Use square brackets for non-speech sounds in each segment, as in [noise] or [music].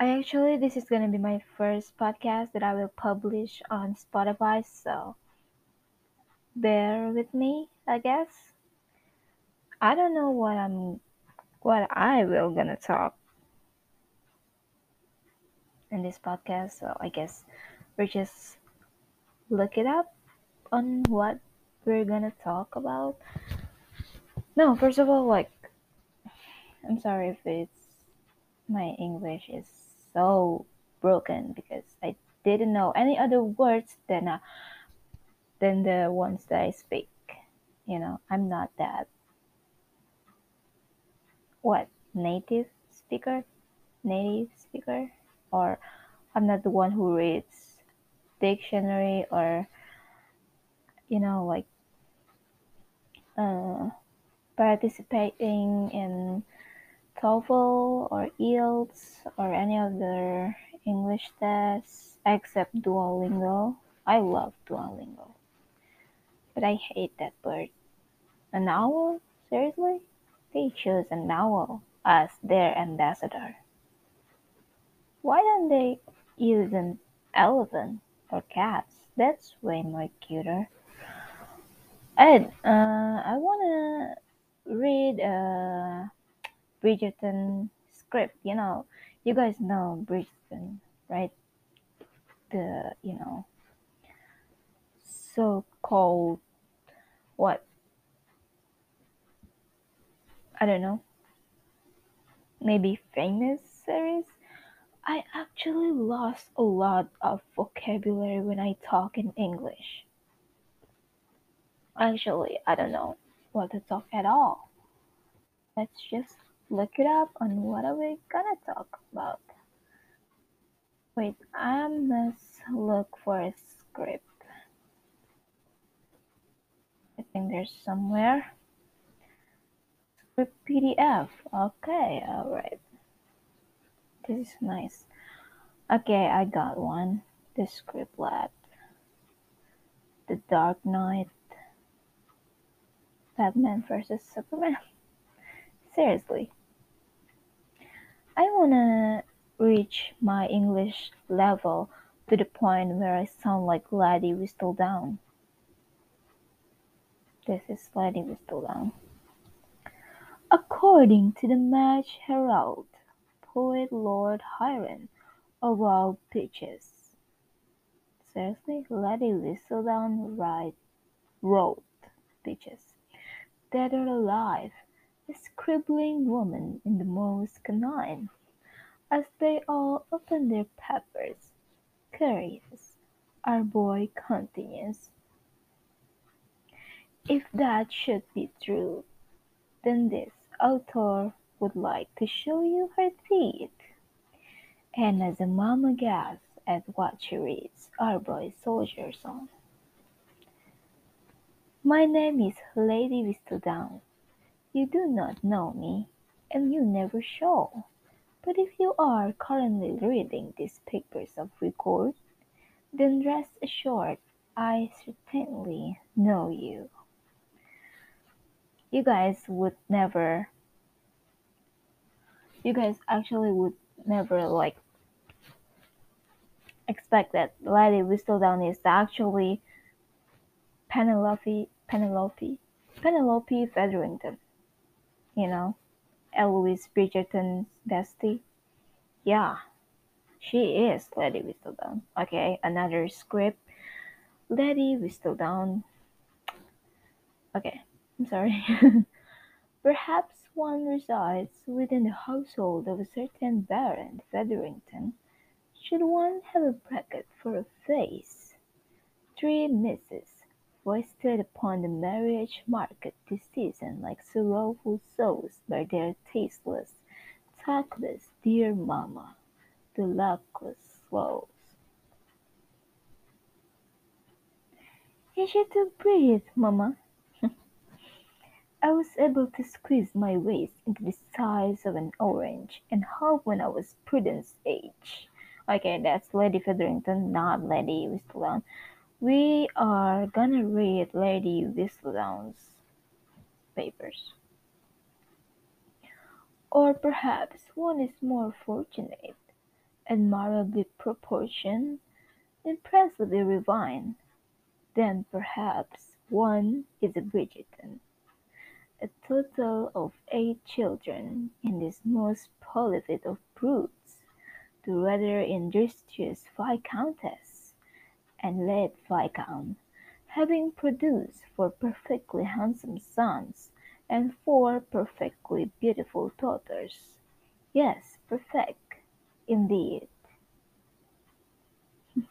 I actually, this is gonna be my first podcast that I will publish on Spotify, so bear with me, I guess. I don't know what I'm, what I will gonna talk in this podcast, so I guess we're just look it up on what we're gonna talk about. No, first of all, like, I'm sorry if it's my English is so broken because I didn't know any other words than uh, than the ones that I speak. You know, I'm not that what native speaker, native speaker, or I'm not the one who reads dictionary or you know like uh, participating in TOEFL or IELTS or any other English tests except Duolingo. I love Duolingo. But I hate that bird. An owl? Seriously? They chose an owl as their ambassador. Why don't they use an elephant or cats? That's way more cuter. Ed, uh, I wanna read a Bridgerton script. You know, you guys know Bridgerton, right? The you know so-called what? I don't know. Maybe famous series. I actually lost a lot of vocabulary when I talk in English. Actually, I don't know what to talk at all. Let's just look it up on what are we gonna talk about. Wait, I must look for a script. I think there's somewhere. Script PDF. Okay, alright. This is nice. Okay, I got one. The script lab. The Dark Knight. Batman versus Superman. [laughs] Seriously. I wanna reach my English level to the point where I sound like Laddie Whistledown. This is Laddie Whistledown. According to the Match Herald, poet Lord Byron of all pitches. Seriously, Laddie Whistledown write, wrote pitches. Dead or alive, a scribbling woman in the most canine. As they all open their papers, curious, our boy continues. If that should be true, then this author would like to show you her teeth. And as a mama gasps at what she reads, our boy soldiers on. My name is Lady Whistledown. You do not know me, and you never shall. But if you are currently reading these papers of record, then rest assured I certainly know you. You guys would never, you guys actually would never like expect that Lady Whistledown is actually Penelope, Penelope, Penelope Featherington. You know, Eloise Bridgerton's bestie. Yeah, she is Lady Whistledown. Okay, another script. Lady Whistledown. Okay, I'm sorry. [laughs] Perhaps one resides within the household of a certain Baron Featherington. Should one have a bracket for a face? Three misses foisted upon the marriage market this season like sorrowful souls by their tasteless, tactless dear mamma, the luckless souls. Is Easier to breathe, mamma. [laughs] I was able to squeeze my waist into the size of an orange and half when I was Prudence age. Okay, that's Lady Featherington, not Lady Whistledown. We are gonna read Lady Whistledown's papers. Or perhaps one is more fortunate admirably proportioned, impressively refined, then perhaps one is a Bridgerton. A total of eight children, and this most prolific of broods, the rather industrious Viscountess and late Viscount having produced four perfectly handsome sons and four perfectly beautiful daughters. Yes, perfect, indeed. [laughs]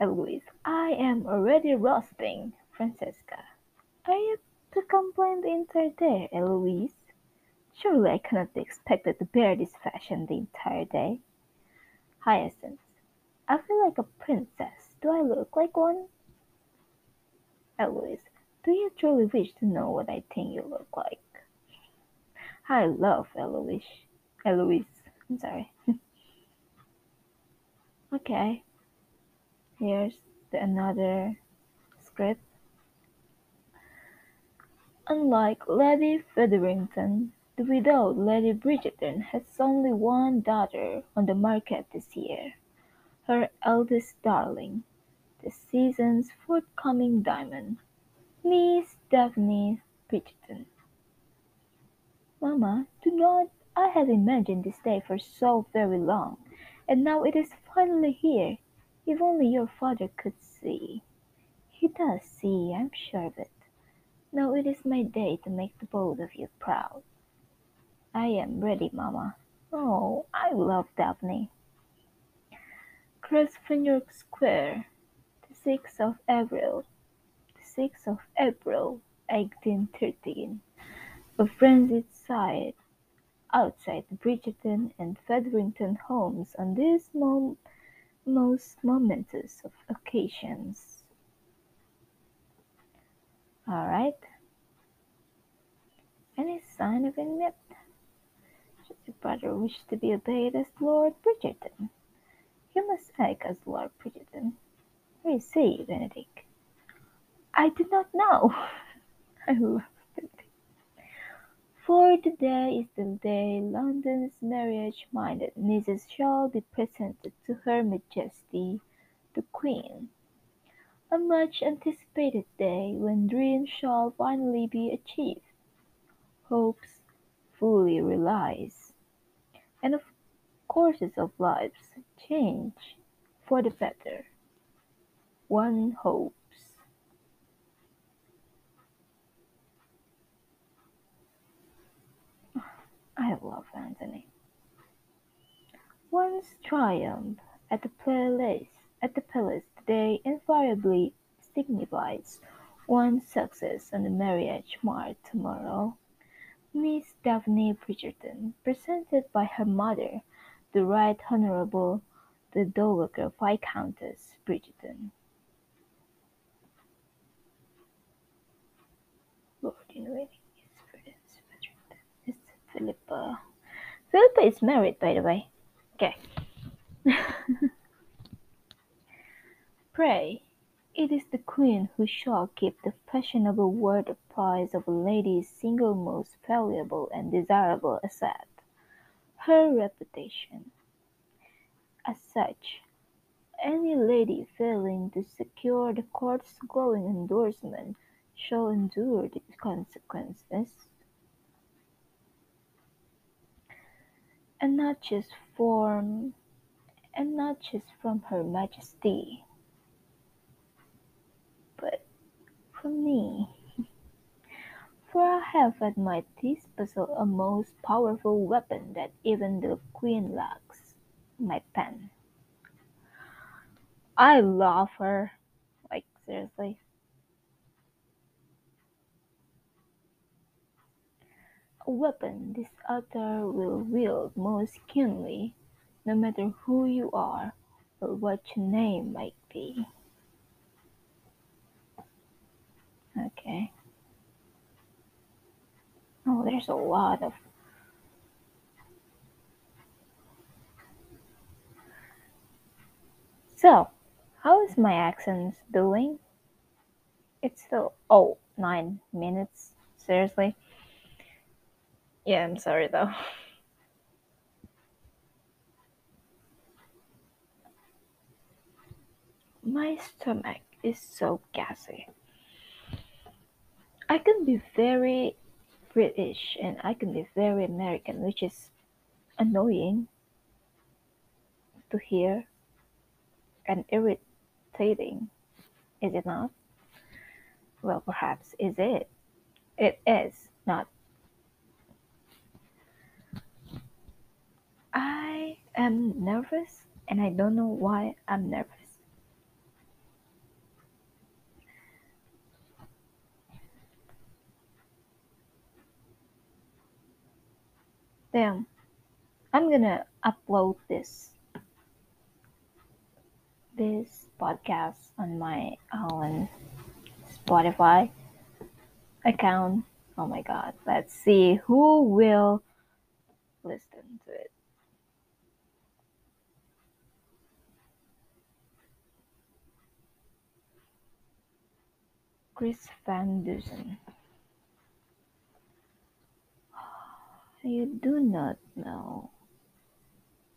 Eloise, I am already roasting. Francesca, are you to complain the entire day, Eloise? Surely I cannot be expected to bear this fashion the entire day. Hyacinth, I feel like a princess. Do I look like one? Eloise, do you truly wish to know what I think you look like? I love Eloise. Eloise, I'm sorry. [laughs] okay, here's the another script. Unlike Lady Featherington, the widowed Lady Bridgerton has only one daughter on the market this year, her eldest darling, the season's forthcoming diamond, Miss Daphne Bridgerton. Mamma, do not I have imagined this day for so very long, and now it is finally here. If only your father could see. He does see, I'm sure of it. Now it is my day to make the both of you proud. I am ready, mamma. Oh, I love Daphne. Grosvenor Square, the sixth of April, the sixth of April, 1813. A frenzied sight outside the Bridgerton and Featherington homes on these mo- most momentous of occasions. All right. Any sign of it Should your brother wish to be obeyed as Lord Bridgerton? You must act as Lord Bridgerton. Where is say, Benedict? I do not know. [laughs] I love Benedict. For today is the day London's marriage-minded nieces shall be presented to Her Majesty the Queen. A much anticipated day when dreams shall finally be achieved, hopes fully realized, and of courses of lives change for the better. One hopes. [sighs] I love Anthony. One's triumph at the palace at the palace today invariably signifies one's success on the marriage mart tomorrow. Miss Daphne Bridgerton, presented by her mother, the Right Honourable the Dowager Viscountess Bridgerton. Lord in waiting is. It's Philippa. Philippa is married, by the way. Okay. [laughs] Pray, it is the Queen who shall keep the fashionable word of price of a lady's single most valuable and desirable asset, her reputation. As such, any lady failing to secure the court's glowing endorsement shall endure the consequences. And not just from and not just from Her Majesty, but from me. For I have at my disposal a most powerful weapon that even the Queen lacks my pen. I love her. Like, seriously. A weapon this author will wield most keenly, no matter who you are or what your name might be. Okay. Oh, there's a lot of So, how is my accent doing? It's still oh nine minutes. Seriously. Yeah, I'm sorry though. My stomach is so gassy. I can be very British and I can be very American, which is annoying to hear and irritating, is it not? Well, perhaps is it. It is not. I am nervous and I don't know why I'm nervous. Damn. I'm gonna upload this this podcast on my own Spotify account. Oh my god. Let's see who will listen to it. Chris Van Dusen. You do not know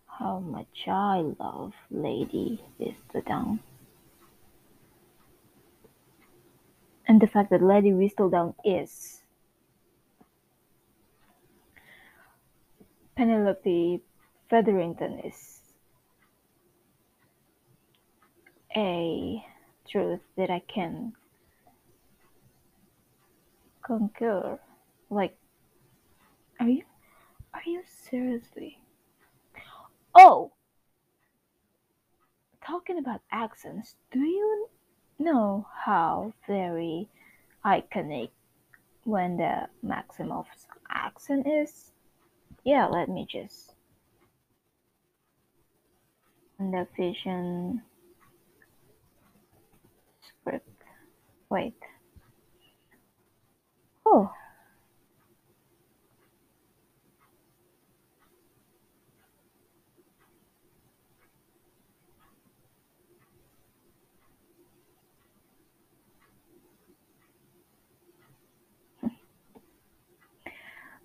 how much I love Lady Whistledown. And the fact that Lady Whistledown is Penelope Featherington is a truth that I can concur. Like, are you are you seriously? Oh, talking about accents, do you know how very iconic when the Maximoff's accent is? Yeah, let me just. The vision script. Wait. Oh.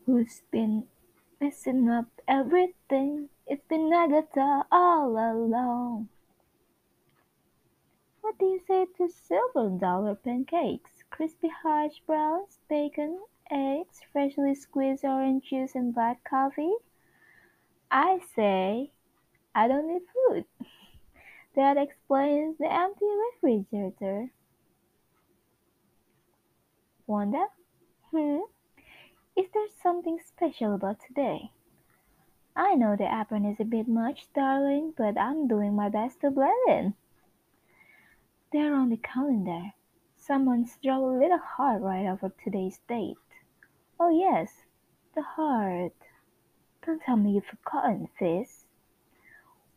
Who's been messing up everything? It's been Agatha all along. What do you say to silver dollar pancakes? Crispy hash browns, bacon, eggs, freshly squeezed orange juice and black coffee? I say I don't need food. [laughs] That explains the empty refrigerator. Wanda? Hmm? Is there something special about today? I know the apron is a bit much, darling, but I'm doing my best to blend in. There on the calendar, someone's drawn a little heart right over today's date. Oh yes, the heart. Don't tell me you've forgotten, Vis.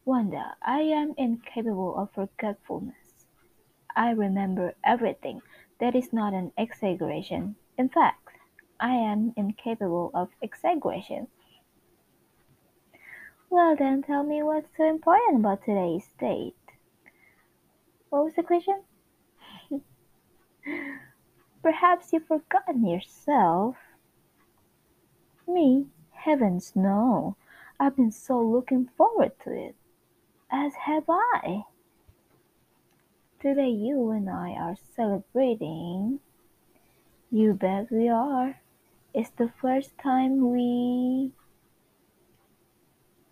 Wanda, I am incapable of forgetfulness. I remember everything. That is not an exaggeration. In fact, I am incapable of exaggeration. Well then tell me what's so important about today's date. What was the question? [laughs] Perhaps you've forgotten yourself. Me? Heavens no. I've been so looking forward to it. As have I. Today you and I are celebrating. You bet we are. It's the first time we.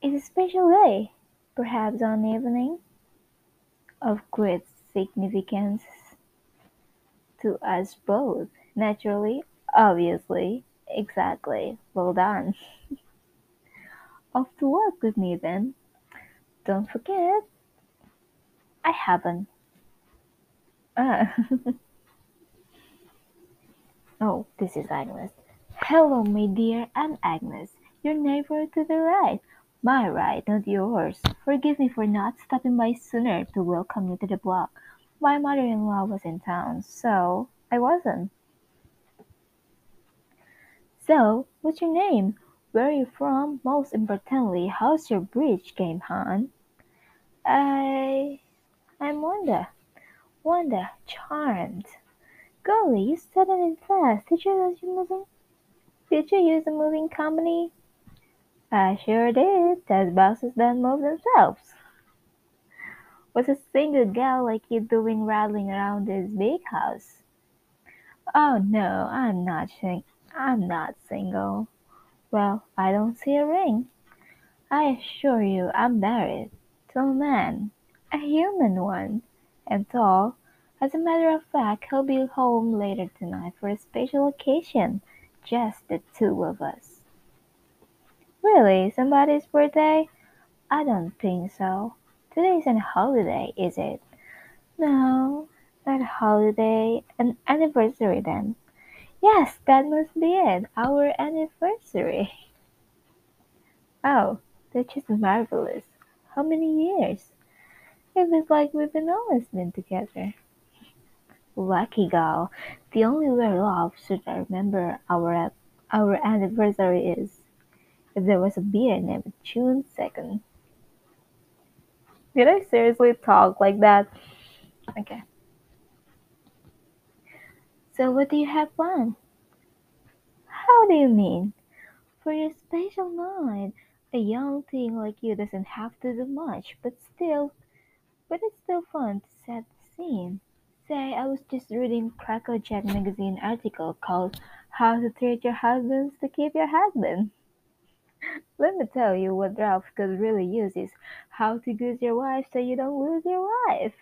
It's a special day, perhaps an evening of great significance to us both. Naturally, obviously, exactly. Well done. [laughs] Off to work with me then. Don't forget, I haven't. Ah. [laughs] oh, this is Agnes. Hello, my dear, I'm Agnes, your neighbor to the right. My right, not yours. Forgive me for not stopping by sooner to welcome you to the block. My mother-in-law was in town, so I wasn't. So, what's your name? Where are you from? Most importantly, how's your bridge game, hon? I... I'm Wanda. Wanda, charmed. Golly, you said it in fast. Did you realize you're missing? Did you use a moving company? I sure did. Test boxes don't move themselves. What's a single gal like you doing rattling around this big house? Oh no, I'm not sing- I'm not single. Well, I don't see a ring. I assure you I'm married to a man, a human one, and tall. As a matter of fact, he'll be home later tonight for a special occasion, just the two of us. Really? Somebody's birthday? I don't think so. Today's a holiday, is it? No, not a holiday. An anniversary then. Yes, that must be it. Our anniversary. [laughs] Oh, that's just marvelous. How many years? It feels like we've been always been together. Lucky gal. The only way love should remember our our anniversary is if there was a beer named June second. Did I seriously talk like that? Okay. So what do you have planned? How do you mean? For your special night. A young thing like you doesn't have to do much, but still but it's still fun to set the scene. Say, I was just reading Crackerjack magazine article called How to Treat Your Husbands to Keep Your Husband. [laughs] Let me tell you what Ralph could really use is how to goose your wife so you don't lose your wife.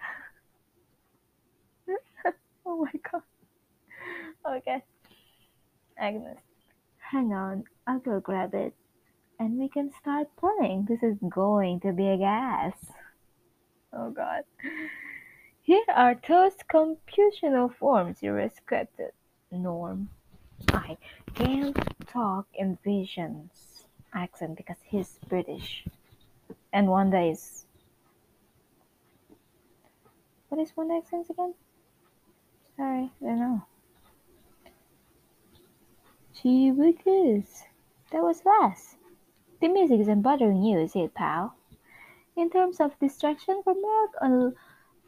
[laughs] oh my god. Okay. Agnes, hang on, I'll go grab it. And we can start playing. This is going to be a gas. Oh god. Here are those computational forms you respected, Norm. I can't talk in visions accent because he's British. And Wanda is. What is Wanda accent again? Sorry, I don't know. Gee whiz. That was fast. The music isn't bothering you, is it, pal? In terms of distraction from work or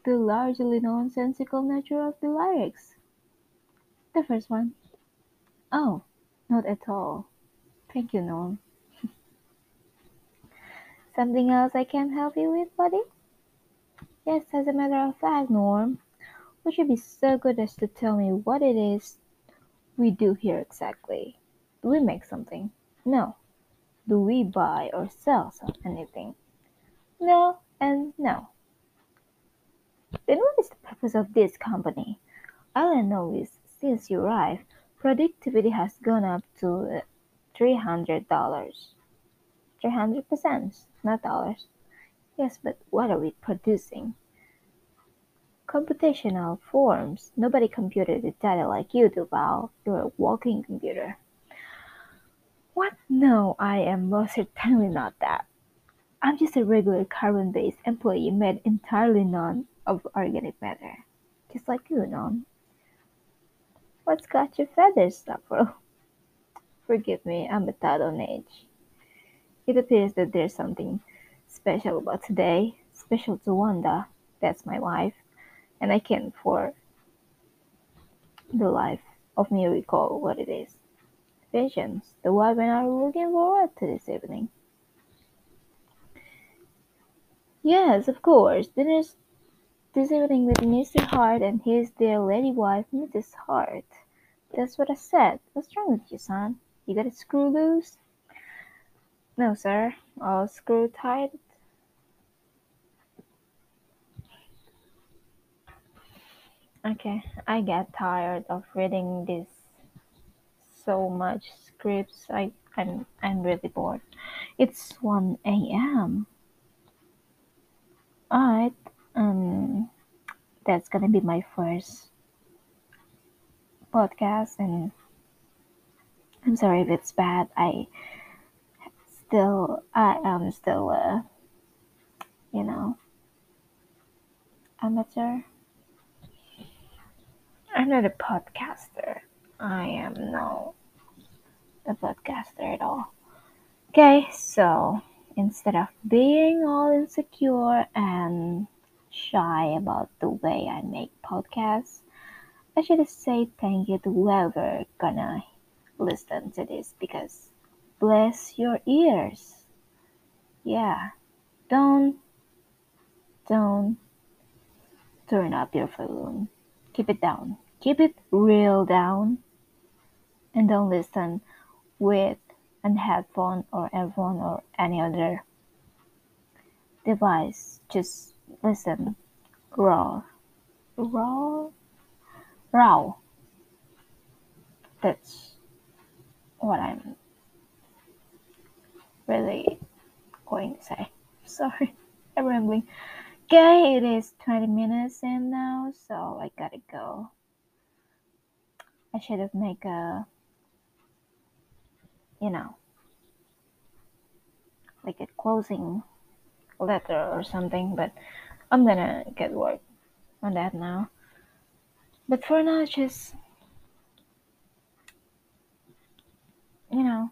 the largely nonsensical nature of the lyrics? The first one. Oh, not at all. Thank you, Norm. [laughs] Something else I can help you with, buddy? Yes, as a matter of fact, Norm. Would you be so good as to tell me what it is we do here exactly? Do we make something? No. Do we buy or sell anything? No and no. Purpose of this company? All I know is since you arrived, productivity has gone up to. Uh, three hundred percent, not dollars. Yes, but what are we producing? Computational forms. Nobody computed the data like you do, Val. You're a walking computer. What? No, I am most certainly not that. I'm just a regular carbon-based employee made entirely non of organic matter. Just like you, non. What's got your feathers, Sappho? [laughs] Forgive me, I'm a tad on edge. It appears that there's something special about today, special to Wanda, that's my wife, and I can't for the life of me recall what it is. Visions, the wife and I are looking forward to this evening. Yes, of course, dinner's this evening with Mr. Hart and his dear lady wife, Mrs. Hart. That's what I said. What's wrong with you, son? You got a screw loose? No, sir. All screw tight. Okay, I get tired of reading this so much scripts. I I'm I'm really bored. It's one a.m. Alright, um, that's gonna be my first podcast, and I'm sorry if it's bad. I still I am still uh, you know amateur. I'm not a podcaster. I am not a podcaster at all. Okay, so instead of being all insecure and shy about the way I make podcasts, I should say thank you to whoever gonna listen to this because bless your ears. Yeah, don't, don't, turn up your volume. Keep it down. Keep it real down. And don't listen with an headphone or earphone or any other device. Just listen raw. Raw? Raw. That's what I'm really going to say. [laughs] Sorry, I'm rambling. Okay, it is 20 minutes in now, so I gotta go. I should have make a, you know, like a closing letter or something, but I'm gonna get work on that now. But for now, just, you know,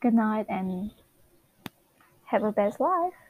good night and have a best life.